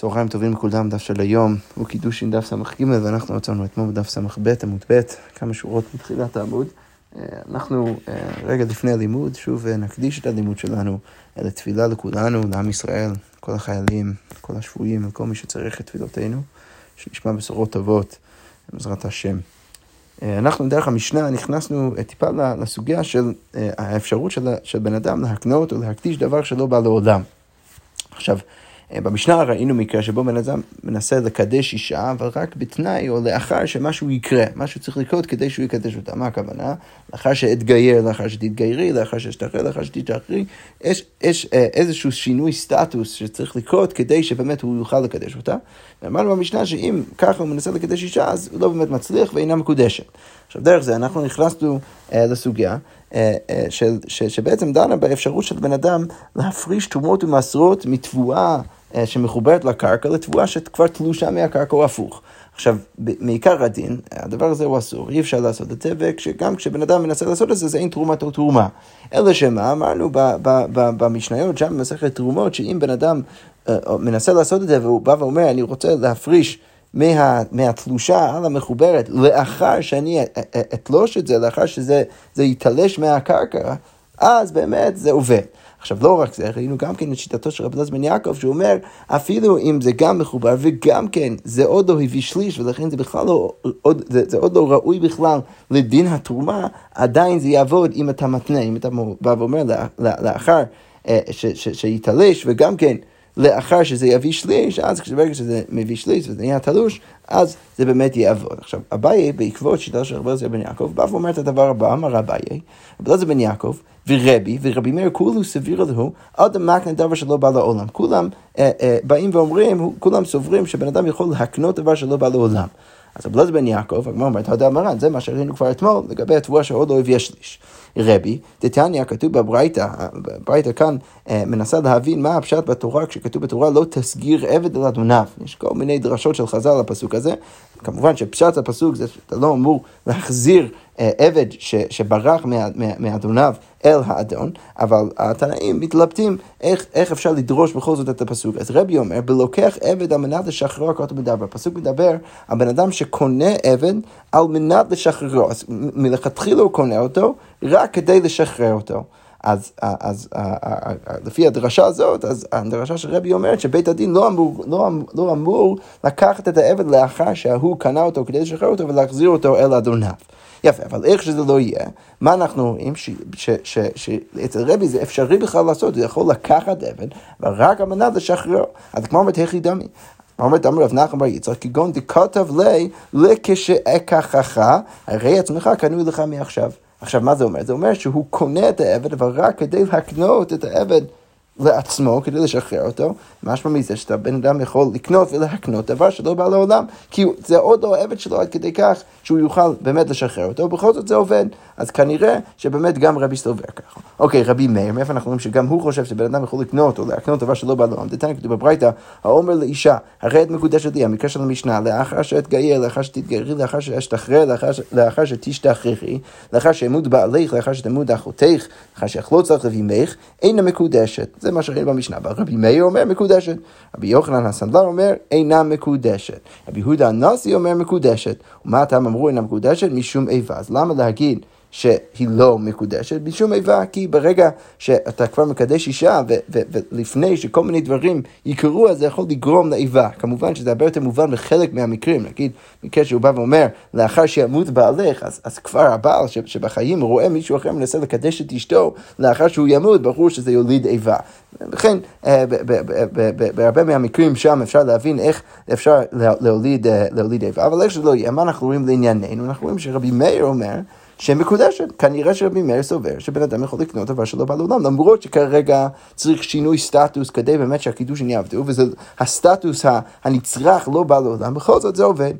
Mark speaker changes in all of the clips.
Speaker 1: צהריים טובים לכולם, דף של היום הוא קידוש עם דף ס"ג ואנחנו מצאנו אתמול בדף ס"ב עמוד ב', כמה שורות מתחילת העמוד. אה, אנחנו אה, רגע לפני הלימוד, שוב אה, נקדיש את הלימוד שלנו לתפילה לכולנו, לעם ישראל, כל החיילים, כל השבויים וכל מי שצריך את תפילותינו, שנשמע בשורות טובות, בעזרת השם. אנחנו דרך המשנה נכנסנו טיפה לסוגיה של האפשרות של, בן אדם להקנות או להקדיש דבר שלא בא לעולם. עכשיו, במשנה ראינו מקרה שבו בן אדם מנסה לקדש אישה, אבל רק בתנאי או לאחר שמשהו יקרה, משהו צריך לקרות כדי שהוא יקדש אותה. מה הכוונה? לאחר שאתגייר, לאחר שתתגיירי, לאחר שאשתחרר, לאחר שתשתחררי, יש, יש אה, איזשהו שינוי סטטוס שצריך לקרות כדי שבאמת הוא יוכל לקדש אותה. ואמרנו במשנה שאם ככה הוא מנסה לקדש אישה, אז הוא לא באמת מצליח ואינה מקודשת. עכשיו, דרך זה אנחנו נכנסנו אה, לסוגיה. אה, אה, של, ש, שבעצם דנה באפשרות של בן אדם להפריש תרומות ומסרות מתבואה אה, שמחוברת לקרקע לתבואה שכבר תלושה מהקרקע או הפוך. עכשיו, מעיקר הדין, הדבר הזה הוא אסור, אי אפשר לעשות את זה, וגם כשבן אדם מנסה לעשות את זה, זה אין תרומת או תרומה. אלא שמה, אמרנו במשניות, שם במסכת תרומות, שאם בן אדם מנסה לעשות את זה, והוא בא ואומר, אני רוצה להפריש מה, מהתלושה על המחוברת, לאחר שאני אתלוש את זה, לאחר שזה ייתלש מהקרקע, אז באמת זה עובד. עכשיו, לא רק זה, ראינו גם כן את שיטתו של רבי בן יעקב, שהוא אומר, אפילו אם זה גם מחובר וגם כן, זה עוד לא הביא שליש, ולכן זה בכלל לא, עוד, זה, זה עוד לא ראוי בכלל לדין התרומה, עדיין זה יעבוד אם אתה מתנה, אם אתה בא ואומר לאחר אה, שיתלש, וגם כן, לאחר שזה יביא שליש, אז ברגע שזה מביא שליש וזה נהיה תלוש, אז זה באמת יעבוד. עכשיו, אביי, בעקבות שיטה של רבי אלעזר בן יעקב, בא ואומר את הדבר הבא, אמר אביי, רבי אלעזר בן יעקב, ורבי, ורבי מאיר כולו סביר להו, אדם מקנה דבר שלא בא לעולם. כולם אה, אה, באים ואומרים, כולם סוברים שבן אדם יכול להקנות דבר שלא בא לעולם. אז אלעזר בן יעקב, הגמרא אומרת, הודה מרן, זה מה שראינו כבר אתמול, לגבי התבואה שעוד לא הביאה שליש. רבי, דתניא, כתוב בברייתא, הברייתא כאן אה, מנסה להבין מה הפשט בתורה, כשכתוב בתורה לא תסגיר עבד על אדוניו. יש כל מיני דרשות של חז"ל על הפסוק הזה. כמובן שפשט הפסוק זה שאתה לא אמור להחזיר עבד ש, שברח מאדוניו אל האדון, אבל התנאים מתלבטים איך, איך אפשר לדרוש בכל זאת את הפסוק. אז רבי אומר, בלוקח עבד על מנת לשחררו, הכל מדבר. הפסוק מדבר על בן אדם שקונה עבד על מנת לשחררו. אז מלכתחילה הוא קונה אותו רק כדי לשחרר אותו. אז, אז, אז לפי הדרשה הזאת, אז הדרשה של רבי אומרת שבית הדין לא אמור, לא, לא אמור לקחת את העבד לאחר שההוא קנה אותו כדי לשחרר אותו ולהחזיר אותו אל אדוניו. יפה, אבל איך שזה לא יהיה, מה אנחנו רואים? שאצל רבי זה אפשרי בכלל לעשות, זה יכול לקחת עבד, ורק על מנת לשחרר. אז כמו אומרת, הכי דמי. אומרת אמר רב נחמן בר יצחק, כגון דכתב לי, לכשאקחך, הרי עצמך קנוי לך מעכשיו. עכשיו, מה זה אומר? זה אומר שהוא קונה את העבד, אבל רק כדי להקנות את העבד לעצמו כדי לשחרר אותו, משמע מזה שאתה בן אדם יכול לקנות ולהקנות דבר שלא בא לעולם, כי זה עוד לא עבד שלו עד כדי כך שהוא יוכל באמת לשחרר אותו, ובכל זאת זה עובד. אז כנראה שבאמת גם רבי סובר ככה. אוקיי, רבי מאיר, מאיפה אנחנו רואים שגם הוא חושב שבן אדם יכול לקנות או להקנות דבר שלא בא לעולם? דתניא כתוב בברייתא, האומר לאישה, הרי את מקודשת לי, המקרה של המשנה, לאחר שאתגייר, לאחר שתתגיירי, לאחר שאשתחרר, לאחר, שתשתחררי, לאחר שימות בעלך, לאחר שתמות אחותך, לאחר שיחלוץ לך אבימך, אינה מקודשת. זה מה שראינו במשנה. אבל רבי מאיר אומר מקודשת. רבי יוחנן הסנדלר אומר אינה מקודשת. רבי יהודה הנשיא אומר מקודשת. ומה אתם אמרו אינה מקודשת? משום איבה. אז למה להגיד שהיא לא מקודשת משום איבה, כי ברגע שאתה כבר מקדש אישה ולפני שכל מיני דברים יקרו, אז זה יכול לגרום לאיבה. כמובן שזה הרבה יותר מובן בחלק מהמקרים, נגיד, מקרה שהוא בא ואומר, לאחר שימות בעלך, אז, אז כבר הבעל שבחיים רואה מישהו אחר מנסה לקדש את אשתו, לאחר שהוא ימות, ברור שזה יוליד איבה. וכן, אה, בהרבה מהמקרים שם אפשר להבין איך אפשר להוליד, אה, להוליד איבה, אבל איך שזה לא יהיה, מה אנחנו רואים לענייננו? אנחנו רואים שרבי מאיר אומר, שמקודשת. כנראה שרבי מאיר סובר שבן אדם יכול לקנות דבר שלא בא לעולם, למרות שכרגע צריך שינוי סטטוס כדי באמת שהקידושין יעבדו, והסטטוס הנצרך לא בא לעולם, בכל זאת זה עובד.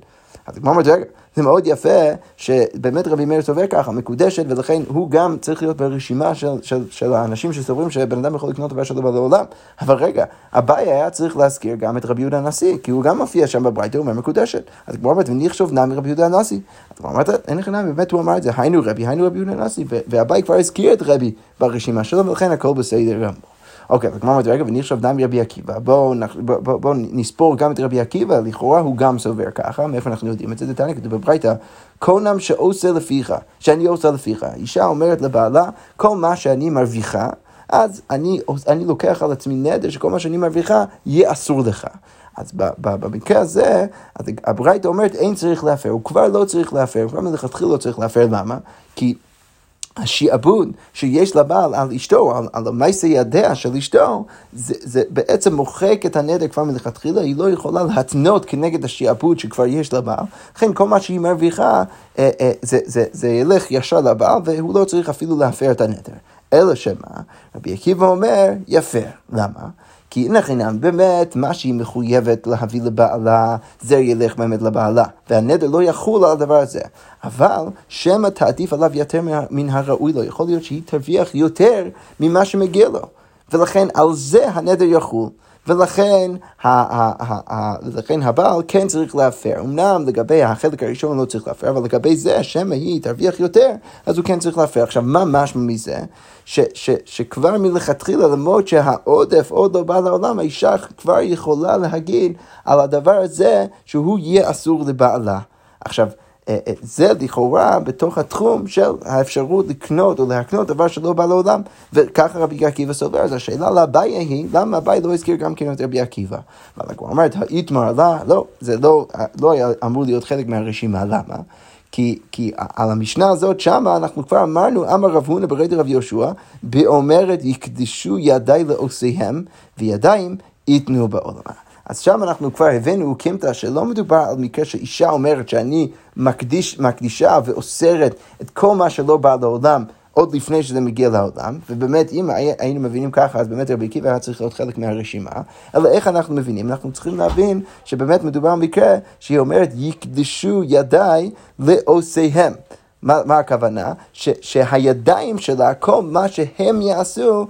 Speaker 1: אז כמו אומרת, רגע, זה מאוד יפה שבאמת רבי מאיר סובר ככה, מקודשת, ולכן הוא גם צריך להיות ברשימה של, של, של האנשים שסוברים שבן אדם יכול לקנות דבר שלו בעולם. אבל רגע, אביי היה צריך להזכיר גם את רבי יהודה הנשיא, כי הוא גם מופיע שם בברייתא, הוא אומר מקודשת. אז כמו אומרת, ואני אחשוב נמי רבי יהודה הנשיא. אז כמו אומרת, אין לך נמי, באמת הוא אמר את זה, היינו רבי, היינו רבי יהודה הנשיא, ואביי כבר הזכיר את רבי ברשימה שלו, ולכן הכל בסדר גמור. אוקיי, וכמו אמרתי, רגע, ואני עכשיו דם רבי עקיבא, בואו בוא, בוא, בוא נספור גם את רבי עקיבא, לכאורה הוא גם סובר ככה, מאיפה אנחנו יודעים את זה? דתניא כתוב בברייתא, קונם שעושה לפיך, שאני עושה לפיך. אישה אומרת לבעלה, כל מה שאני מרוויחה, אז אני, אני לוקח על עצמי נדר שכל מה שאני מרוויחה יהיה אסור לך. אז במקרה הזה, הברייתא אומרת אין צריך להפר, הוא כבר לא צריך להפר, הוא כבר מלכתחילה לא צריך להפר, למה? כי השעבוד שיש לבעל על אשתו, על, על המעשה ידיה של אשתו, זה, זה בעצם מוחק את הנדר כבר מלכתחילה, היא לא יכולה להתנות כנגד השעבוד שכבר יש לבעל, לכן כל מה שהיא מרוויחה, אה, אה, זה, זה, זה ילך ישר לבעל, והוא לא צריך אפילו להפר את הנדר. אלא שמה, רבי עקיבא אומר, יפר. למה? כי אין חינם, באמת, מה שהיא מחויבת להביא לבעלה, זה ילך באמת לבעלה, והנדר לא יחול על הדבר הזה. אבל שמא תעדיף עליו יותר מן הראוי לו, יכול להיות שהיא תרוויח יותר ממה שמגיע לו, ולכן על זה הנדר יחול. ולכן, ה, ה, ה, ה, ולכן הבעל כן צריך להפר. אמנם לגבי החלק הראשון לא צריך להפר, אבל לגבי זה, שמא היא תרוויח יותר, אז הוא כן צריך להפר. עכשיו, מה משמע מזה? ש, ש, שכבר מלכתחילה, למרות שהעודף עוד לא בא לעולם, האישה כבר יכולה להגיד על הדבר הזה שהוא יהיה אסור לבעלה. עכשיו, זה לכאורה בתוך התחום של האפשרות לקנות או להקנות דבר שלא בא לעולם, וככה רבי עקיבא סובר. אז השאלה לאביי היא, למה אביי לא הזכיר גם כן את רבי עקיבא? אבל הגמרא אומרת, האיתמר לה, לא, זה לא, לא היה אמור להיות חלק מהרשימה, למה? כי, כי על המשנה הזאת שמה אנחנו כבר אמרנו, אמר רב הונא ברד רב יהושע, באומרת יקדשו ידיי לעושיהם וידיים ייתנו בעולמה. אז שם אנחנו כבר הבאנו קימתא שלא מדובר על מקרה שאישה אומרת שאני מקדיש, מקדישה ואוסרת את כל מה שלא בא לעולם עוד לפני שזה מגיע לעולם, ובאמת אם היינו מבינים ככה, אז באמת רבי עקיבא היה צריך להיות חלק מהרשימה, אלא איך אנחנו מבינים? אנחנו צריכים להבין שבאמת מדובר על מקרה שהיא אומרת, יקדשו ידיי לעושיהם. מה, מה הכוונה? ש, שהידיים שלה, כל מה שהם יעשו,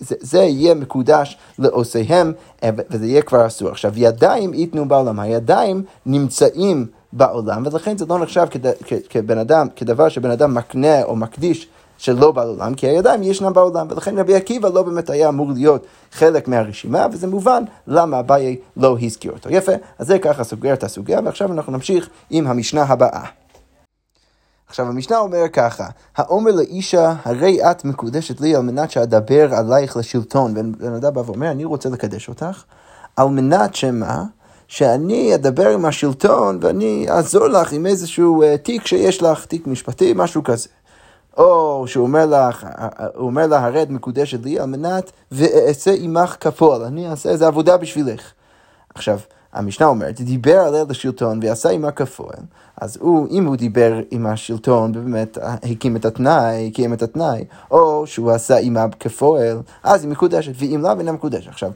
Speaker 1: זה, זה יהיה מקודש לעושיהם, אה, וזה יהיה כבר אסור. עכשיו, ידיים ייתנו בעולם, הידיים נמצאים בעולם, ולכן זה לא נחשב כד, כ, כבן אדם, כדבר שבן אדם מקנה או מקדיש. שלא בעולם, כי הידיים ישנם בעולם, ולכן רבי עקיבא לא באמת היה אמור להיות חלק מהרשימה, וזה מובן למה אביי לא הזכיר אותו. יפה, אז זה ככה סוגר את הסוגיה, ועכשיו אנחנו נמשיך עם המשנה הבאה. עכשיו המשנה אומר ככה, האומר לאישה, הרי את מקודשת לי על מנת שאדבר עלייך לשלטון. בן אדם בא ואומר, אני רוצה לקדש אותך, על מנת שמה? שאני אדבר עם השלטון ואני אעזור לך עם איזשהו uh, תיק שיש לך, תיק משפטי, משהו כזה. או שהוא אומר לך, הוא אומר לה, הרי את מקודשת לי על מנת ואעשה עמך כפועל, אני אעשה איזה עבודה בשבילך. עכשיו, המשנה אומרת, דיבר עליה לשלטון ועשה עמה כפועל, אז הוא, אם הוא דיבר עם השלטון ובאמת הקים את התנאי, הקים את התנאי, או שהוא עשה עמה כפועל, אז היא מקודשת, ואם לאו אינה מקודשת. עכשיו,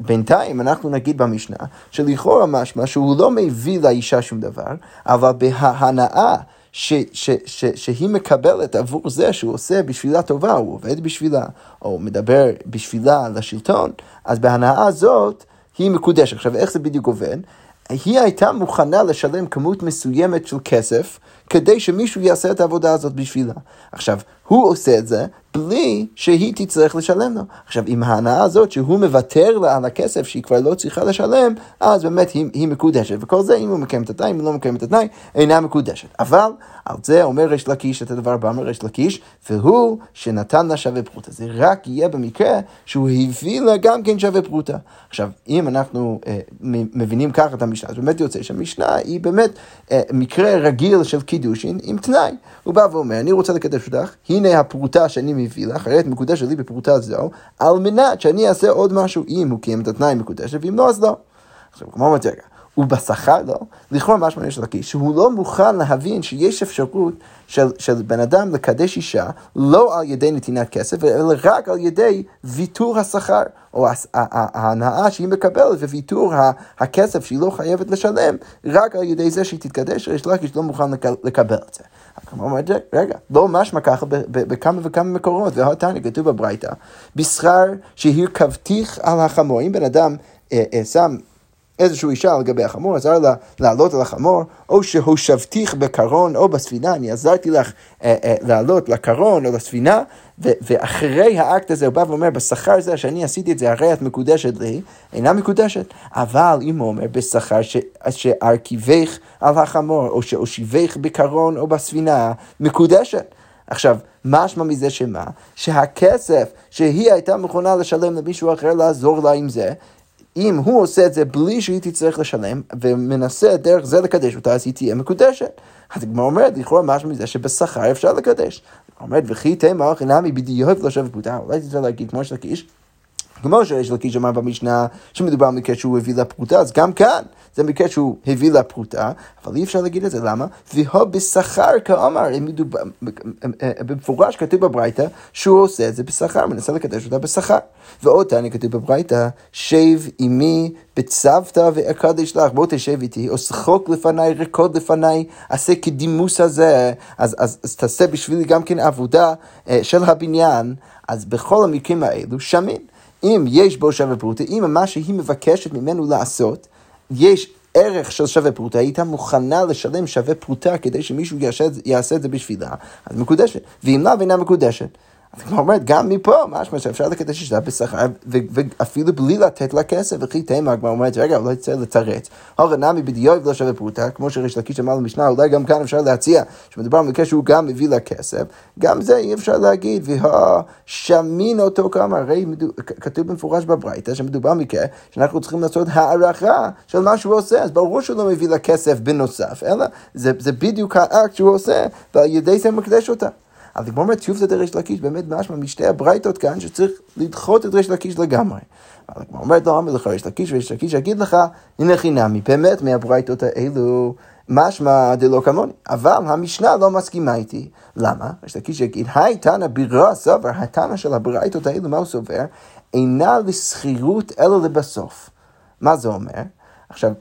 Speaker 1: בינתיים אנחנו נגיד במשנה, שלכאורה משמע שהוא לא מביא לאישה שום דבר, אבל בהנאה ש, ש, ש, שהיא מקבלת עבור זה שהוא עושה בשבילה טובה, הוא עובד בשבילה, או מדבר בשבילה לשלטון, אז בהנאה הזאת היא מקודשת. עכשיו, איך זה בדיוק עובד? היא הייתה מוכנה לשלם כמות מסוימת של כסף כדי שמישהו יעשה את העבודה הזאת בשבילה. עכשיו, הוא עושה את זה בלי שהיא תצטרך לשלם לו. עכשיו, עם ההנאה הזאת שהוא מוותר לה על הכסף שהיא כבר לא צריכה לשלם, אז באמת היא, היא מקודשת. וכל זה, אם הוא מקיים את התנאי, אם הוא לא מקיים את התנאי, אינה מקודשת. אבל על זה אומר ריש לקיש את הדבר הבא, אומר ריש לקיש, והוא שנתן לה שווה פרוטה. זה רק יהיה במקרה שהוא הביא לה גם כן שווה פרוטה. עכשיו, אם אנחנו אה, מבינים ככה את המשנה, אז באמת יוצא שהמשנה היא באמת אה, מקרה רגיל של קידושין עם תנאי. הוא בא ואומר, אני רוצה לקדש אותך, הנה הפרוטה שאני מביא לך, הרי את מקודשת לי בפרוטה זו, על מנת שאני אעשה עוד משהו, אם הוא קיים את התנאי מקודשת, ואם לא, אז לא. עכשיו, כמו רגע, ובשכר לו, לכאורה משמע יש לקיש, שהוא לא מוכן להבין שיש אפשרות של, של בן אדם לקדש אישה לא על ידי נתינת כסף, אלא רק על ידי ויתור השכר, או ההנאה שהיא מקבלת וויתור הכסף שהיא לא חייבת לשלם, רק על ידי זה שהיא תתקדש, יש לקיש לא מוכן לקבל את זה. אומרת, רגע, לא משמע ככה בכמה וכמה מקורות, והתניא כתוב בברייתא, בשכר שהרכבתיך על החמור, אם בן אדם אה, אה, שם איזושהי אישה לגבי החמור, עזר לה לעלות על החמור, או שהושבתיך בקרון או בספינה, אני עזרתי לך אה, אה, לעלות לקרון או לספינה, ו- ואחרי האקט הזה הוא בא ואומר, בשכר זה שאני עשיתי את זה, הרי את מקודשת לי, אינה מקודשת. אבל אם הוא אומר, בשכר ש- שארכיבך על החמור, או שאושיבך בקרון או בספינה, מקודשת. עכשיו, משמע מזה שמה? שהכסף שהיא הייתה מוכנה לשלם למישהו אחר לעזור לה עם זה, אם הוא עושה את זה בלי שהיא תצטרך לשלם, ומנסה דרך זה לקדש אותה, אז היא תהיה מקודשת. אז הגמרא אומרת, לכאורה משהו מזה שבשכר אפשר לקדש. אומרת, וכי תימא חינמי בדיוק לא שווה פרוטה, אולי תצטרך להגיד כמו שלקיש. כמו שיש לקיש אמר במשנה שמדובר על מקרה שהוא הביא לה פרוטה, אז גם כאן זה מקרה שהוא הביא לה פרוטה, אבל אי אפשר להגיד את זה, למה? והו בשכר כאמר, במפורש כתוב בברייתא שהוא עושה את זה בשכר, מנסה לקדש אותה בשכר. ועוד תניא כתוב בברייתא, שב עמי בצוותא ואקדש לך, בוא תשב איתי, או שחוק לפניי, רקוד לפניי, עשה כדימוס הזה, אז, אז, אז תעשה בשבילי גם כן עבודה אה, של הבניין, אז בכל המקרים האלו שמין. אם יש בו שווה פרוטה, אם מה שהיא מבקשת ממנו לעשות, יש ערך של שווה פרוטה, הייתה מוכנה לשלם שווה פרוטה כדי שמישהו יעשה, יעשה את זה בשבילה, אז מקודשת. ואם לאו אינה מקודשת. אז כמו אומרת, גם מפה, משמע שאפשר לקדש אישה בשכר, ואפילו בלי לתת לה כסף, וכי תימא, כבר אומרת, רגע, אולי צריך לתרץ. הרי נמי בדיוק לא שווה פרוטה, כמו שריש לקיש אמר במשנה, אולי גם כאן אפשר להציע, שמדובר במקרה שהוא גם מביא לה כסף, גם זה אי אפשר להגיד, והשמין אותו כמה, הרי כתוב במפורש בברייתא, שמדובר במקרה שאנחנו צריכים לעשות הערכה של מה שהוא עושה, אז ברור שהוא לא מביא לה כסף בנוסף, אלא זה בדיוק האקט שהוא עושה, ועל ידי זה מקדש אותה. אומרת, שוב זה דרך לקיש, באמת משמע משתי הברייתות כאן, שצריך לדחות את ריש לקיש לגמרי. אבל הגמרא אומרת, לא אמר לך ריש לקיש, וריש לקיש יגיד לך, הנה חינמי, באמת מהברייתות האלו, משמע דלא כמוני. אבל המשנה לא מסכימה איתי. למה? ריש לקיש יגיד, היי תנא בירה סובר, התנא של הברייתות האלו, מה הוא סובר? אינה לשכירות אלא לבסוף. מה זה אומר? עכשיו,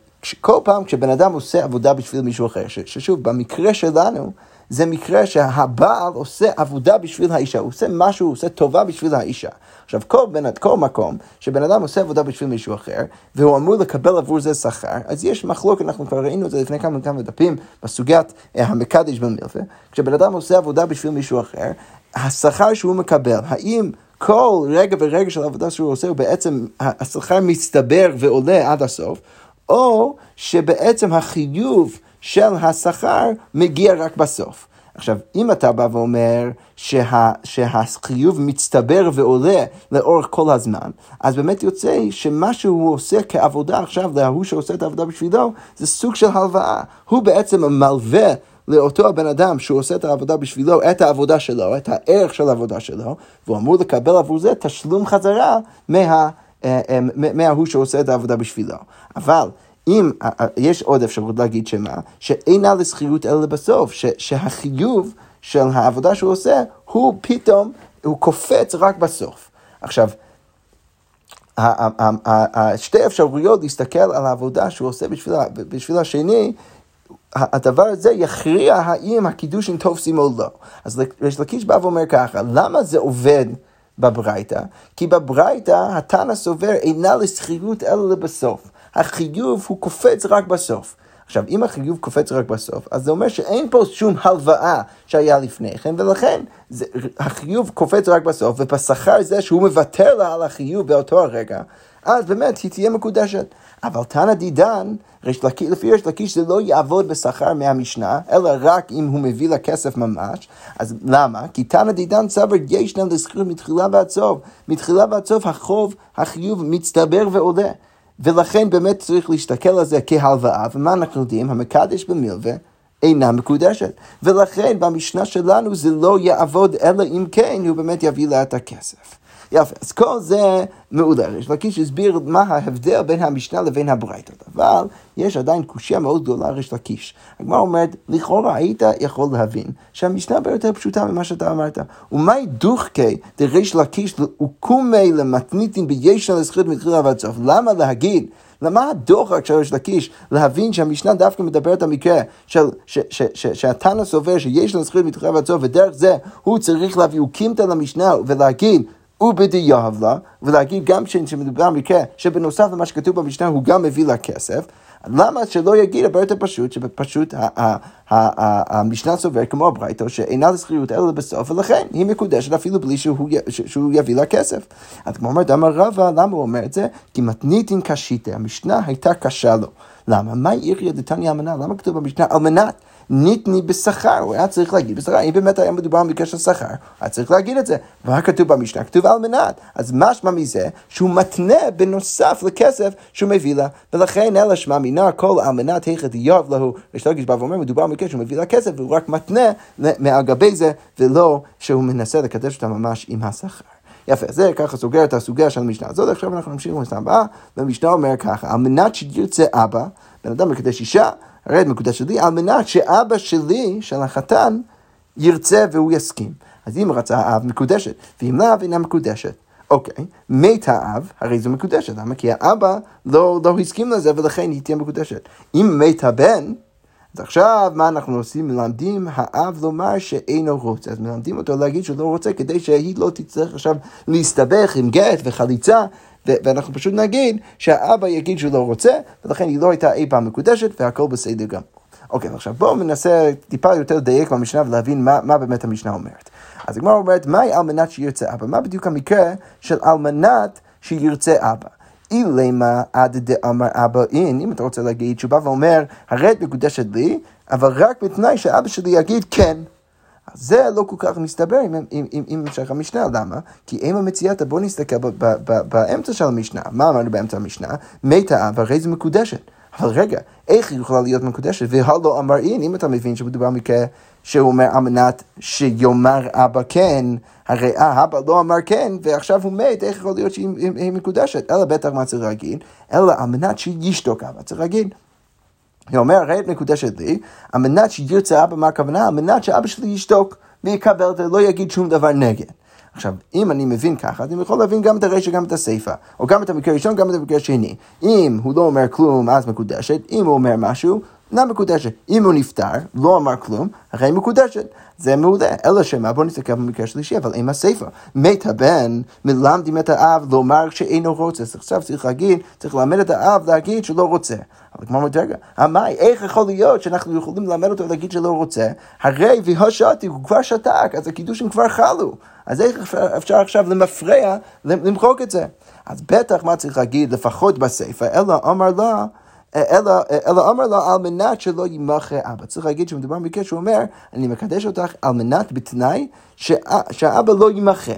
Speaker 1: כל פעם כשבן אדם עושה עבודה בשביל מישהו אחר, ששוב, במקרה שלנו, זה מקרה שהבעל עושה עבודה בשביל האישה, הוא עושה משהו, הוא עושה טובה בשביל האישה. עכשיו, כל, בין, כל מקום שבן אדם עושה עבודה בשביל מישהו אחר, והוא אמור לקבל עבור זה שכר, אז יש מחלוקת, אנחנו כבר ראינו את זה לפני כמה וכמה דפים, בסוגיית אה, המקדש במילפה, כשבן אדם עושה עבודה בשביל מישהו אחר, השכר שהוא מקבל, האם כל רגע ורגע של העבודה שהוא עושה, הוא בעצם, השכר מצטבר ועולה עד הסוף, או שבעצם החיוב של השכר מגיע רק בסוף. עכשיו, אם אתה בא ואומר שה, שהחיוב מצטבר ועולה לאורך כל הזמן, אז באמת יוצא שמה שהוא עושה כעבודה עכשיו להוא שעושה את העבודה בשבילו, זה סוג של הלוואה. הוא בעצם מלווה לאותו הבן אדם שהוא עושה את העבודה בשבילו, את העבודה שלו, את הערך של העבודה שלו, והוא אמור לקבל עבור זה תשלום חזרה מה, אה, אה, מההוא שעושה את העבודה בשבילו. אבל אם יש עוד אפשרות להגיד שמה, שאינה לשכירות אלא בסוף, ש, שהחיוב של העבודה שהוא עושה, הוא פתאום, הוא קופץ רק בסוף. עכשיו, שתי אפשרויות להסתכל על העבודה שהוא עושה בשביל, בשביל השני, הדבר הזה יכריע האם הקידושין תופסים או לא. אז ריש לקיש בא ואומר ככה, למה זה עובד בברייתא? כי בברייתא התנא סובר אינה לשכירות אלא לבסוף. החיוב הוא קופץ רק בסוף. עכשיו, אם החיוב קופץ רק בסוף, אז זה אומר שאין פה שום הלוואה שהיה לפני כן, ולכן זה, החיוב קופץ רק בסוף, ובשכר זה שהוא מוותר לה על החיוב באותו הרגע, אז באמת היא תהיה מקודשת. אבל תנא דידן, לפי ריש לקיש זה לא יעבוד בשכר מהמשנה, אלא רק אם הוא מביא לה כסף ממש. אז למה? כי תנא דידן סבר ישנה לזכות מתחילה ועד סוף. מתחילה ועד סוף החוב, החיוב מצטבר ועולה. ולכן באמת צריך להסתכל על זה כהלוואה, ומה אנחנו יודעים? המקדש במלווה אינה מקודשת. ולכן במשנה שלנו זה לא יעבוד, אלא אם כן הוא באמת יביא לה את הכסף. יפה, אז כל זה מעולה. יש לקיש הסביר מה ההבדל בין המשנה לבין הברייתות, אבל יש עדיין קושייה מאוד גדולה ריש לקיש. הגמרא אומרת, לכאורה היית יכול להבין שהמשנה הרבה יותר פשוטה ממה שאתה אמרת. ומאי דוחקי דריש לקיש וקומי למתניתין בישנה לזכות מתחילה ועד סוף. למה להגיד למה הדוחק של ריש לקיש להבין שהמשנה דווקא מדברת על מקרה של, שהתנא סובר שיש לו זכות מתחילה ועד סוף ודרך זה הוא צריך להביא אוקימתא למשנה ולהגיד ובדיוב לה, ולהגיד גם שמדובר במקרה שבנוסף למה שכתוב במשנה הוא גם מביא לה כסף, למה שלא יגיד הרבה יותר פשוט, שפשוט המשנה סובר כמו הברייתו, שאינה לזכירות אלא בסוף, ולכן היא מקודשת אפילו בלי שהוא, יביא לה כסף. אז כמו אומרת, אמר רבא, למה הוא אומר את זה? כי מתניתין קשיתה, המשנה הייתה קשה לו. למה? מה איריה דתניא אמנה? למה כתוב במשנה על מנת? ניתני בשכר, הוא היה צריך להגיד בשכר, אם באמת היה מדובר במקרה של שכר, היה צריך להגיד את זה. ומה כתוב במשנה? כתוב על מנת. אז משמע מזה שהוא מתנה בנוסף לכסף שהוא מביא לה, ולכן אלא שמע מינה כל על מנת היכת איוב להו, יש לגיש בא ואומר, מדובר במקרה שהוא מביא לה כסף, והוא רק מתנה מעל גבי זה, ולא שהוא מנסה לקדש אותה ממש עם השכר. יפה, זה ככה סוגר את הסוגיה של המשנה הזאת, עכשיו אנחנו נמשיך למשנה הבאה, והמשנה אומר ככה, על מנת שירצה אבא, בן אדם מקדש אישה, את מקודש שלי, על מנת שאבא שלי, של החתן, ירצה והוא יסכים. אז אם רצה האב מקודשת, ואם לאו אינה מקודשת. אוקיי, מת האב, הרי זו מקודשת, למה? כי האבא לא, לא הסכים לזה ולכן היא תהיה מקודשת. אם מת הבן, אז עכשיו מה אנחנו עושים? מלמדים האב לומר שאינו רוצה. אז מלמדים אותו להגיד שהוא לא רוצה כדי שהיא לא תצטרך עכשיו להסתבך עם גט וחליצה ואנחנו פשוט נגיד שהאבא יגיד שהוא לא רוצה, ולכן היא לא הייתה אי פעם מקודשת, והכל בסדר גם. אוקיי, עכשיו בואו ננסה טיפה יותר לדייק במשנה ולהבין מה, מה באמת המשנה אומרת. אז הגמרא אומרת, מהי על מנת שירצה אבא? מה בדיוק המקרה של על מנת שירצה אבא? אילמה עד דאמר אבא אין, אם אתה רוצה להגיד שהוא בא ואומר, הרי את מקודשת לי, אבל רק בתנאי שאבא שלי יגיד כן. זה לא כל כך מסתבר עם, עם, עם, עם המשך המשנה, למה? כי אם המציאתה, בואו נסתכל ב, ב, ב, באמצע של המשנה, מה אמרנו באמצע המשנה? מתה אב, הרי זה מקודשת. אבל רגע, איך היא יכולה להיות מקודשת? והלא אמר אין, אם אתה מבין שמדובר מקרה שהוא אומר על מנת שיאמר אבא כן, הרי אה, אבא לא אמר כן, ועכשיו הוא מת, איך יכול להיות שהיא מקודשת? אלא בטח מה צריך להגיד? אלא על מנת שישתוק אבא, צריך להגיד. היא אומרת, מקודשת לי, על מנת שירצה אבא, מה הכוונה? על מנת שאבא שלי ישתוק ויקבל את זה, לא יגיד שום דבר נגד. עכשיו, אם אני מבין ככה, אז אני יכול להבין גם את הרשע, גם את הסיפא, או גם את המקרה הראשון, גם את המקרה השני. אם הוא לא אומר כלום, אז מקודשת, אם הוא אומר משהו, אינה מקודשת. אם הוא נפטר, לא אמר כלום, הרי מקודשת. זה מעולה. אלא שמה, בואו נסתכל במקרה שלישי, אבל עם הסיפא. מת הבן, מלמדים את האב לומר שאינו רוצה. אז עכשיו צריך להגיד, צריך ללמד את האב להגיד שהוא לא רוצה. אבל כמו אומרת, רגע, המאי, איך יכול להיות שאנחנו יכולים ללמד אותו להגיד שלא רוצה? הרי והשעתי, הוא כבר שתק, אז הקידושים כבר חלו. אז איך אפשר, עכשיו למפרע למחוק את זה? אז בטח מה צריך להגיד, לפחות בסיפא, אלא אמר לה, אלא, אמר לו על מנת שלא ימחה אבא. צריך להגיד שמדובר במקרה שהוא אומר, אני מקדש אותך על מנת בתנאי שהאבא לא ימחה.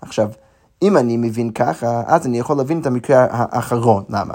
Speaker 1: עכשיו, אם אני מבין ככה, אז אני יכול להבין את המקרה האחרון. למה?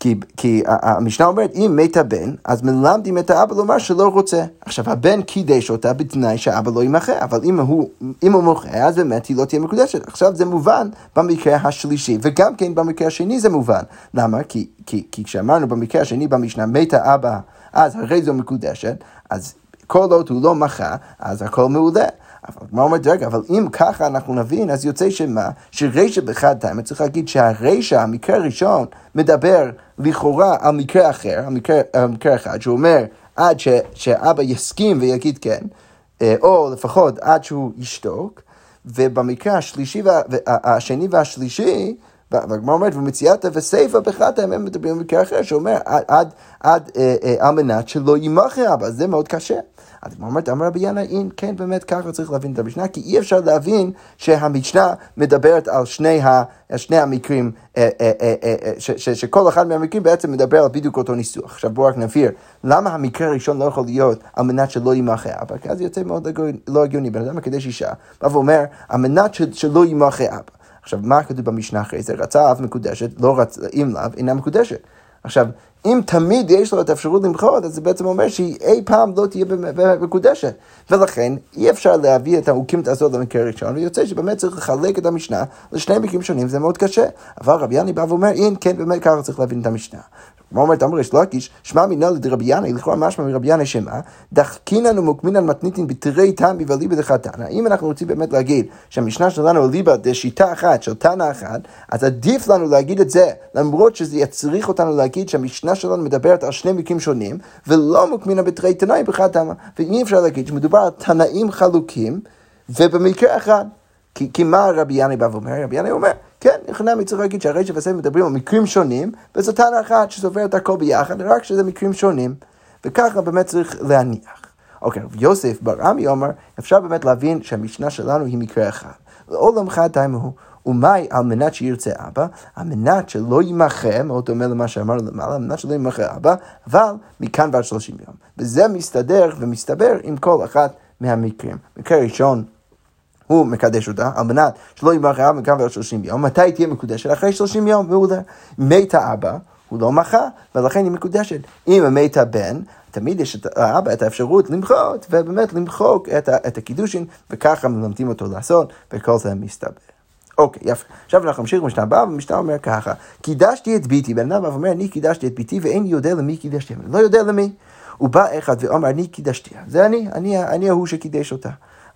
Speaker 1: כי, כי המשנה אומרת, אם מת הבן, אז מלמדים את האבא לומר שלא רוצה. עכשיו, הבן קידש אותה בתנאי שהאבא לא ימחה, אבל אם הוא, אם הוא מוחה, אז באמת היא לא תהיה מקודשת. עכשיו, זה מובן במקרה השלישי, וגם כן במקרה השני זה מובן. למה? כי, כי, כי כשאמרנו במקרה השני במשנה, מת האבא, אז הרי זו מקודשת, אז כל עוד הוא לא מחה, אז הכל מעולה. אבל מה אומרת, רגע, אבל אם ככה אנחנו נבין, אז יוצא שמה? שרישא בחד טעם, צריך להגיד שהרישא, המקרה הראשון, מדבר לכאורה על מקרה אחר, המקרה, המקרה אחד, שהוא אומר עד ש, שאבא יסכים ויגיד כן, אה, או לפחות עד שהוא ישתוק, ובמקרה השלישי, השני והשלישי, והגמרא אומרת, ומציאתה וסיפא בחטא, הם מדברים במקרה אחר, שאומר עד, עד, אה, אה, על מנת שלא יימחה אבא, זה מאוד קשה. אז היא אומרת, אמר רבי ינא, אם כן, באמת ככה צריך להבין את המשנה, כי אי אפשר להבין שהמשנה מדברת על שני, ה, שני המקרים, אה, אה, אה, ש, ש, שכל אחד מהמקרים בעצם מדבר על בדיוק אותו ניסוח. עכשיו בואו רק נבהיר, למה המקרה הראשון לא יכול להיות על מנת שלא יימחה אבא? כי אז יוצא מאוד לא הגיוני, בן אדם מקדש אישה, בא ואומר, על מנת שלא יימחה אבא. עכשיו, מה כתוב במשנה אחרי זה? רצה אב מקודשת, לא רצה, אם לאו, אינה מקודשת. עכשיו, אם תמיד יש לו את האפשרות למחות, אז זה בעצם אומר שהיא אי פעם לא תהיה מקודשת. ולכן אי אפשר להביא את האוקימתא הזאת למקרה ראשון, ויוצא שבאמת צריך לחלק את המשנה לשני מקרים שונים, זה מאוד קשה. אבל רבי יאני בא ואומר, אם כן, באמת ככה צריך להבין את המשנה. מה אומרת אמר יש לקיש, שמע מינה לדרבי ינאי, לכאורה משמע מרבי ינאי שמה, דחקינן ומוקמינן מתניתין בתרי תמי וליבא דחתנא. אם אנחנו רוצים באמת להגיד שהמשנה שלנו אליבא דשיטה אחת של תנא אחת, אז עדיף לנו להגיד את זה, למרות שזה יצריך אותנו להגיד שהמשנה שלנו מדברת על שני מקרים שונים, ולא מוקמינן בתרי תנאי בחתנא. ואי אפשר להגיד שמדובר על תנאים חלוקים, ובמקרה אחד. כי, כי מה רבי ינאי בא ואומר? רבי ינאי אומר, כן, נכנע צריך להגיד שהרישא והסייף מדברים על מקרים שונים, וזו טענה אחת שסופרת הכל ביחד, רק שזה מקרים שונים, וככה באמת צריך להניח. אוקיי, רב יוסף בר עמי אומר, אפשר באמת להבין שהמשנה שלנו היא מקרה אחד. לעולם חד הוא, ומאי על מנת שירצה אבא, על מנת שלא יימחה, מאוד דומה למה שאמרנו למעלה, על מנת שלא יימחה אבא, אבל מכאן ועד שלושים יום. וזה מסתדר ומסתבר עם כל אחת מהמקרים. מקרה ראשון, הוא מקדש אותה, על מנת שלא ימחה אבא מכאן ועד שלושים יום. מתי תהיה מקודשת? אחרי שלושים יום, מעולה. מת האבא, הוא לא מחה, ולכן היא מקודשת. אם מת הבן, תמיד יש לאבא את האפשרות למחות, ובאמת למחוק את, את הקידושין, וככה מלמדים אותו לעשות, וכל זה מסתבר. אוקיי, יפה. עכשיו אנחנו נמשיך במשנה הבאה, והמשנה אומר ככה, קידשתי את ביתי, בן אדם אומר, אני קידשתי את ביתי, ואין יודע למי קידשתי, אני לא יודע למי. הוא בא אחד ואומר, אני קידשתי, זה אני, אני, אני ההוא שקידש אותה.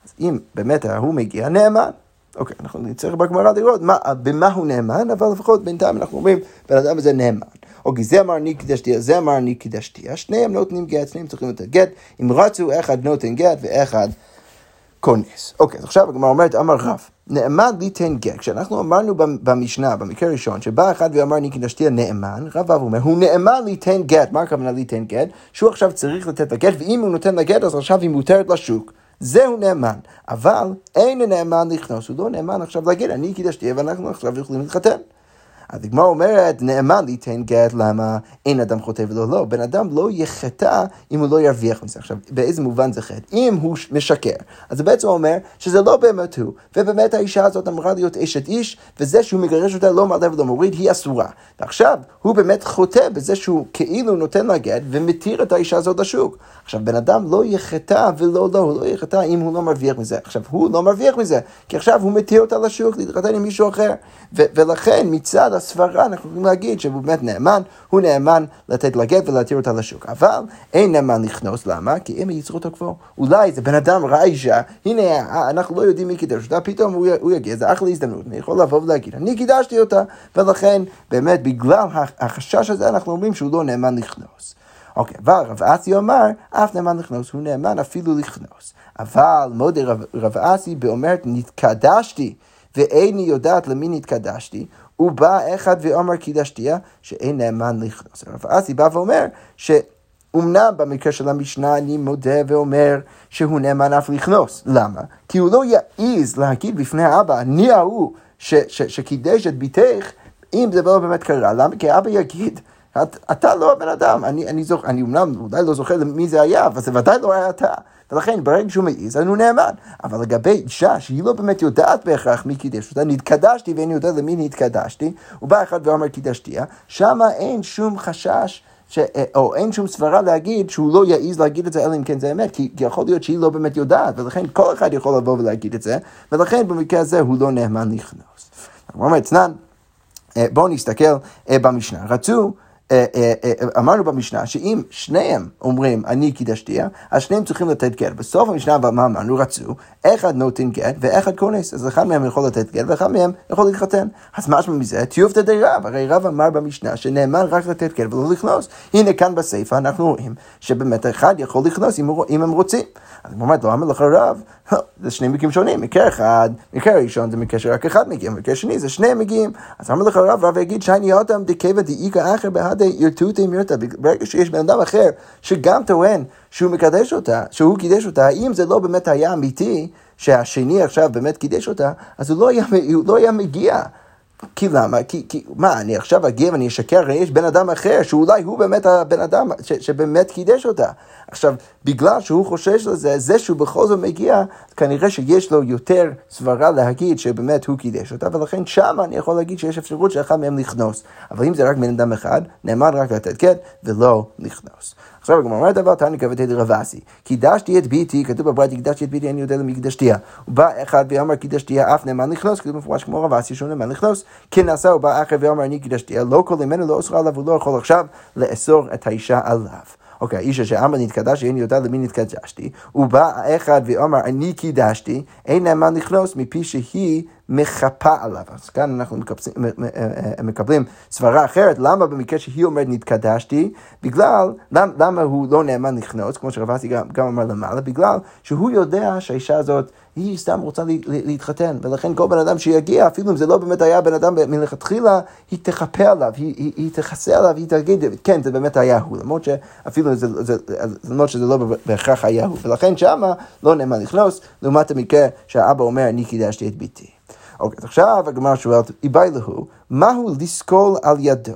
Speaker 1: אז אם באמת ההוא מגיע, נאמן. אוקיי, אנחנו נצטרך בגמרא לראות מה, במה הוא נאמן, אבל לפחות בינתיים אנחנו אומרים, בן אדם הזה נאמן. אוקיי, זה אמר אני קידשתי, זה אמר אני קידשתי. שניהם נותנים גט, שניהם צריכים לתת גט. אם רצו, אחד נותן גט ואחד כונס. אוקיי, אז עכשיו הגמרא אומרת, אמר רב, נאמן ליתן גט. כשאנחנו אמרנו במשנה, במקרה הראשון, שבא אחד ואמר אני קידשתי נאמן, רב אב אומר, הוא נאמן ליתן גט. מה הכוונה ליתן גט? שהוא עכשיו צריך לתת לגט, ואם הוא נותן לגט, אז עכשיו היא מותרת לשוק. זהו נאמן, אבל אין נאמן לכנוס, הוא לא נאמן עכשיו להגיד, אני קידשתי ואנחנו עכשיו יכולים להתחתן. אז הגמרא אומרת, נאמן ליתן גט, למה אין אדם חוטא ולא לא. בן אדם לא יחטא אם הוא לא ירוויח מזה. עכשיו, באיזה מובן זה חטא? אם הוא משקר, אז זה בעצם אומר שזה לא באמת הוא, ובאמת האישה הזאת אמורה להיות אשת איש, וזה שהוא מגרש אותה לא מעלה ולא מוריד, היא אסורה. ועכשיו, הוא באמת חוטא בזה שהוא כאילו נותן לה גט ומתיר את האישה הזאת לשוק. עכשיו, בן אדם לא יחטא ולא לא, הוא לא יחטא אם הוא לא מרוויח מזה. עכשיו, הוא לא מרוויח מזה, כי עכשיו הוא מתיר אותה לשוק להתחתן עם מישהו אחר. ולכן מצד הסברה אנחנו יכולים להגיד שהוא באמת נאמן, הוא נאמן לתת לה גט ולהתיר אותה לשוק. אבל אין נאמן לכנוס, למה? כי אם ייצרו אותו כבר. אולי זה בן אדם ראה אישה, הנה, אנחנו לא יודעים מי קידש אותה, פתאום הוא, הוא יגיע, זה אחלה הזדמנות, אני יכול לבוא ולהגיד, אני קידשתי אותה, ולכן באמת בגלל החשש הזה אנחנו אומרים שהוא לא נאמן לכנוס. אוקיי, אבל רב אסי אמר, אף נאמן לכנוס, הוא נאמן אפילו לכנוס. אבל מודה רב, רב אסי באומרת, נתקדשתי, ואיני יודעת למי נתקדשתי, הוא בא אחד ואומר קידשתיה, שאין נאמן לכנוס. רב אסי בא ואומר, ש... אמנם במקרה של המשנה אני מודה ואומר שהוא נאמן אף לכנוס. למה? כי הוא לא יעז להגיד בפני האבא, אני ההוא שקידש את ביתך, אם זה לא באמת קרה. למה? כי האבא יגיד, את, אתה לא הבן אדם, אני, אני, זוכ, אני אומנם אולי לא זוכר מי זה היה, אבל זה ודאי לא היה אתה. ולכן ברגע שהוא מעז, אז הוא נאמן. אבל לגבי אישה שהיא לא באמת יודעת בהכרח מי קידש אותה, נתקדשתי ואני יודע למי נתקדשתי, הוא בא אחד ואומר קידשתיה, שמה אין שום חשש. ש... או אין שום סברה להגיד שהוא לא יעז להגיד את זה, אלא אם כן זה אמת, כי, כי יכול להיות שהיא לא באמת יודעת, ולכן כל אחד יכול לבוא ולהגיד את זה, ולכן במקרה הזה הוא לא נאמן לכנוס. הוא אומר, אה, בואו נסתכל אה, במשנה. רצו אה, אה, אה, אמרנו במשנה שאם שניהם אומרים אני קידשתיה, אז שניהם צריכים לתת גט. בסוף המשנה מה אמרנו? רצו, אחד נותן גט ואחד כונס. אז אחד מהם יכול לתת גט ואחד מהם יכול להתחתן. אז משמע מזה, טיובתא די רב. הרי רב אמר במשנה שנאמן רק לתת גט ולא לכנוס. הנה כאן בסיפא אנחנו רואים שבאמת אחד יכול לכנוס אם, הם רוצים. אז הוא אומר, לא אמר לך רב, זה שני מקרים שונים, מקרה אחד, מקרה ראשון זה מקרה שרק אחד מגיע, מקרה שני זה שניהם מגיעים. אז אמר לך רב, רב יגיד שייני אותם דקבא דאיכא אחר בהדה ירטוטי מירתא. ברגע שיש בן אדם אחר שגם טוען שהוא מקדש אותה, שהוא קידש אותה, האם זה לא באמת היה אמיתי שהשני עכשיו באמת קידש אותה, אז הוא לא היה, הוא לא היה מגיע. כי למה? כי, כי מה, אני עכשיו אגיע ואני אשקר, הרי יש בן אדם אחר, שאולי הוא באמת הבן אדם ש, שבאמת קידש אותה. עכשיו, בגלל שהוא חושש לזה, זה שהוא בכל זאת מגיע, כנראה שיש לו יותר סברה להגיד שבאמת הוא קידש אותה, ולכן שם אני יכול להגיד שיש אפשרות שאחד מהם לכנוס. אבל אם זה רק בן אדם אחד, נאמר רק לתת קט ולא לכנוס. עכשיו הגמרא אומרת אבל תניא כבתי דרבסי, קידשתי את ביתי, כתוב בברייתא קידשתי את ביתי, אני יודע למי קידשתיה. הוא בא אחד ואמר קידשתיה אף נאמן לכנוס, כתוב מפורש כמו רבסי שהוא נאמן לכנוס. כן נעשה, הוא בא אחר ואמר אני קידשתיה, לא כל ממנו לא אסור עליו, הוא לא יכול עכשיו לאסור את האישה עליו. אוקיי, האיש אשר אמר נתקדש, אין יודע למי נתקדשתי, הוא בא אחד ואומר, אני קידשתי, אין נאמן לכנוס מפי שהיא מחפה עליו. אז כאן אנחנו מקבצים, מקבלים סברה אחרת, למה במקרה שהיא אומרת נתקדשתי? בגלל, למה, למה הוא לא נאמן לכנוס, כמו שרבתי גם, גם אמר למעלה? בגלל שהוא יודע שהאישה הזאת היא סתם רוצה להתחתן, ולכן כל בן אדם שיגיע, אפילו אם זה לא באמת היה בן אדם מלכתחילה, היא תכפה עליו, היא, היא, היא תכסה עליו, היא תגיד, כן, זה באמת היה הוא, למרות שאפילו זה, זה, למרות שזה לא בהכרח היה הוא, ולכן שמה לא נאמן לכנוס, לעומת המקרה שהאבא אומר, אני קידשתי את ביתי. אוקיי, אז עכשיו הגמרא שואלת, איבאי להו, מהו לסקול על ידו?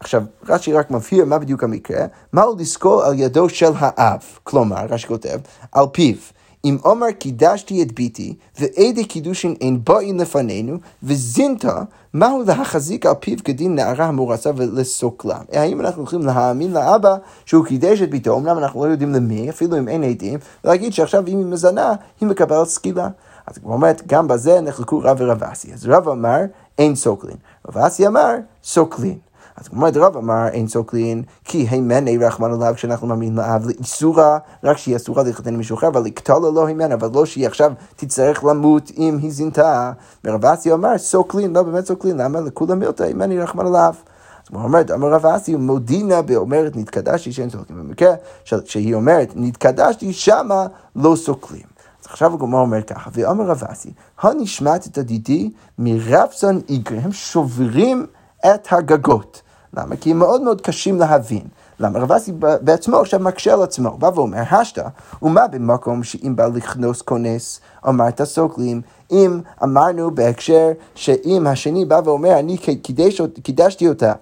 Speaker 1: עכשיו, רש"י רק מבהיר מה בדיוק המקרה, מהו לסקול על ידו של האב, כלומר, רש"י כותב, על פיו. אם אומר קידשתי את ביתי, ועדי קידושין אין בואין לפנינו, וזינתה, מהו להחזיק על פיו כדין נערה המאורסה ולסוקלה? האם אנחנו יכולים להאמין לאבא שהוא קידש את בתו, אמנם אנחנו לא יודעים למי, אפילו אם אין עדים, ולהגיד שעכשיו אם היא מזנה, היא מקבלת סקילה. אז היא אומרת, גם בזה נחלקו רב ורב אסי. אז רב אמר, אין סוקלין. רב אסי אמר, סוקלין. אז כמו רב אמר אין סוקלין, כי הימניה רחמנא לאב כשאנחנו מאמינים לאב לאיסורא, רק שהיא אסורה להתחתן עם מישהו אחר, אבל לקטלא לא הימניה, אבל לא שהיא עכשיו תצטרך למות אם היא זינתה. ורב אסי אמר סוקלין, לא באמת סוקלין, למה לכולם מילתא הימני רחמן עליו. אז הוא אומר, אמר רב אסי, מודינה ואומרת נתקדשתי שאין סוקלין. במקרה שהיא אומרת נתקדשתי, שמה לא סוקלים. אז עכשיו הגמרא אומר ככה, ואומר רב אסי, הנשמעת את הדידי מרבסון איגרי, הם שוברים את הגגות. למה? כי הם מאוד מאוד קשים להבין. למה? רב אסי בעצמו עכשיו מקשה על עצמו, בא ואומר, השתא, ומה במקום שאם בא לכנוס כונס, אמרת סוקלים, אם אמרנו בהקשר שאם השני בא ואומר, אני קידש, קידשתי אותה,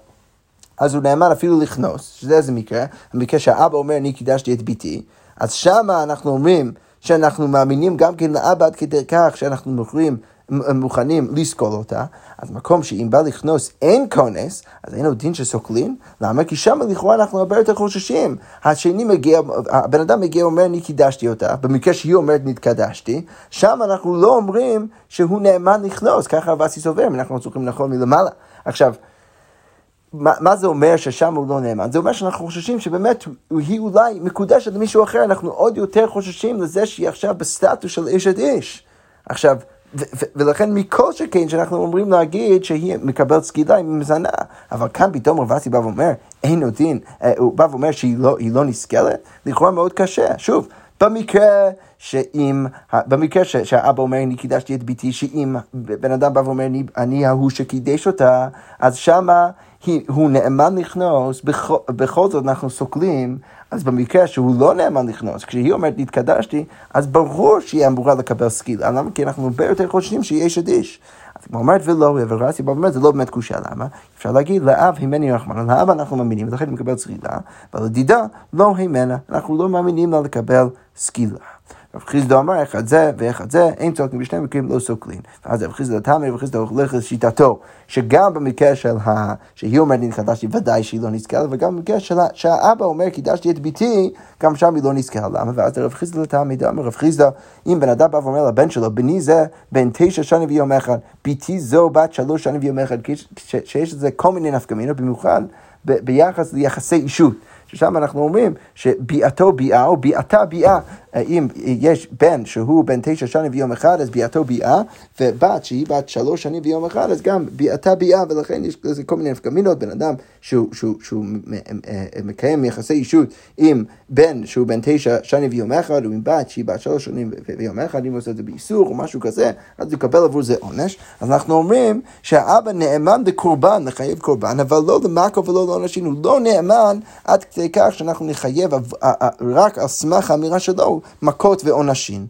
Speaker 1: אז הוא נאמן אפילו לכנוס, שזה איזה מקרה, המקרה שהאבא אומר, אני קידשתי את ביתי, אז שמה אנחנו אומרים שאנחנו מאמינים גם כן לאבא עד כדי כך שאנחנו יכולים מוכנים לסקול אותה, אז מקום שאם בא לכנוס אין כונס, אז אין לו דין שסוקלים, למה? כי שם לכאורה אנחנו הרבה יותר חוששים. השני מגיע, הבן אדם מגיע ואומר אני קידשתי אותה, במקרה שהיא אומרת נתקדשתי, שם אנחנו לא אומרים שהוא נאמן לכנוס, ככה רבסי סובר, אנחנו צריכים לאכול מלמעלה. עכשיו, מה, מה זה אומר ששם הוא לא נאמן? זה אומר שאנחנו חוששים שבאמת היא אולי מקודשת למישהו אחר, אנחנו עוד יותר חוששים לזה שהיא עכשיו בסטטוס של איש את איש. עכשיו, ולכן מכל שכן שאנחנו אומרים להגיד שהיא מקבלת סגידה היא מזנה, אבל כאן פתאום רבסי בא ואומר, אין עוד דין, אה, הוא בא ואומר שהיא לא, לא נסגלת, לכאורה מאוד קשה. שוב, במקרה שאם, במקרה ש, שהאבא אומר, אני קידשתי את ביתי, שאם בן אדם בא ואומר, אני, אני ההוא שקידש אותה, אז שמה הוא נאמן לכנוס, בכל, בכל זאת אנחנו סוקלים אז במקרה שהוא לא נאמן לכנוס, כשהיא אומרת נתקדשתי, אז ברור שהיא אמורה לקבל סקילה. למה? כי אנחנו הרבה יותר חושבים שהיא אשת איש. אז היא אומרת ולא, ורב אסי אומר, זה לא באמת קושיא, למה? אפשר להגיד, לאב הימניה רחמנא, לאב אנחנו מאמינים, ולכן היא מקבלת סקילה, אבל לדידה לא הימנה, אנחנו לא מאמינים לה לקבל סקילה. רב חסדא אמר אחד זה ואחד זה, אין סוקלין בשני מקרים לא סוקלין. ואז רב חסדא לטעמיה, רב חסדא הולך לשיטתו, שגם במקרה של ה... שהיא אומרת נתקדשתי, ודאי שהיא לא נסקלת, וגם במקרה של שהאבא אומר קידשתי את בתי, גם שם היא לא נסקלת. למה? ואז רב חסדא לטעמיה, אמר רב חסדא, אם בן אדם בא ואומר לבן שלו, בני זה בן תשע שנים ויום אחד, ביתי זו בת שלוש שנים ויום אחד, שיש לזה כל מיני נפקמינות, במיוחד ביחס ליחסי אישות. ששם אנחנו אומרים שביאתו ביאה או ביאתה ביאה. אם יש בן שהוא בן תשע שנים ויום אחד, אז ביאתו ביאה, ובת שהיא בת שלוש שנים ויום אחד, אז גם ביאתה ביאה, ולכן יש לזה כל מיני נפקמינות, בן אדם שהוא, שהוא, שהוא מקיים יחסי אישות עם בן שהוא בן תשע שנים ויום אחד, או עם בת שהיא בת שלוש שנים ויום אחד, אם הוא עושה את זה באיסור או משהו כזה, אז הוא יקבל עבור זה עונש. אז אנחנו אומרים שהאבא נאמן לקורבן, לחייב קורבן, אבל לא למאקו ולא לעונשים, הוא לא נאמן עד כדי כך שאנחנו נחייב רק על סמך האמירה שלו מכות ועונשים.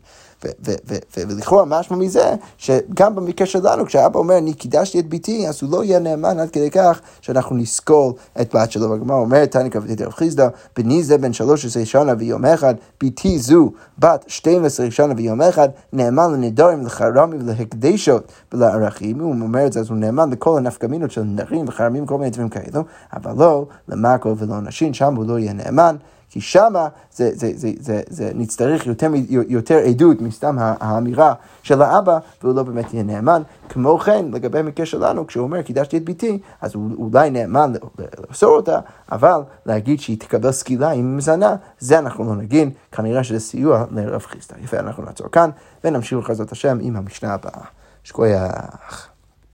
Speaker 1: ולכאורה משמע מזה שגם במקרה שלנו כשאבא אומר אני קידשתי את ביתי אז הוא לא יהיה נאמן עד כדי כך שאנחנו נסקול את בת שלו. והגמרא אומרת תניא כבתי רב חיסדא בני זה בן שלוש עשרה שנה ויום אחד ביתי זו בת שתים עשרה שנה ויום אחד נאמן לנדרים לחרמים ולהקדשות ולערכים הוא אומר את זה אז הוא נאמן לכל הנפקמינות של נדרים וחרמים כל מיני דברים כאלו אבל לא למאקו ולא נשים שם הוא לא יהיה נאמן כי שמה זה, זה, זה, זה, זה נצטרך יותר, יותר עדות מסתם האמירה של האבא, והוא לא באמת יהיה נאמן. כמו כן, לגבי המקרה שלנו, כשהוא אומר קידשתי את ביתי, אז הוא אולי נאמן לאסור אותה, אבל להגיד שהיא תקבל סקילה עם מזנה, זה אנחנו לא נגיד, כנראה שזה סיוע לרב חיסטה. יפה, אנחנו נעצור כאן, ונמשיך לחזות השם עם המשנה הבאה. שכוייח.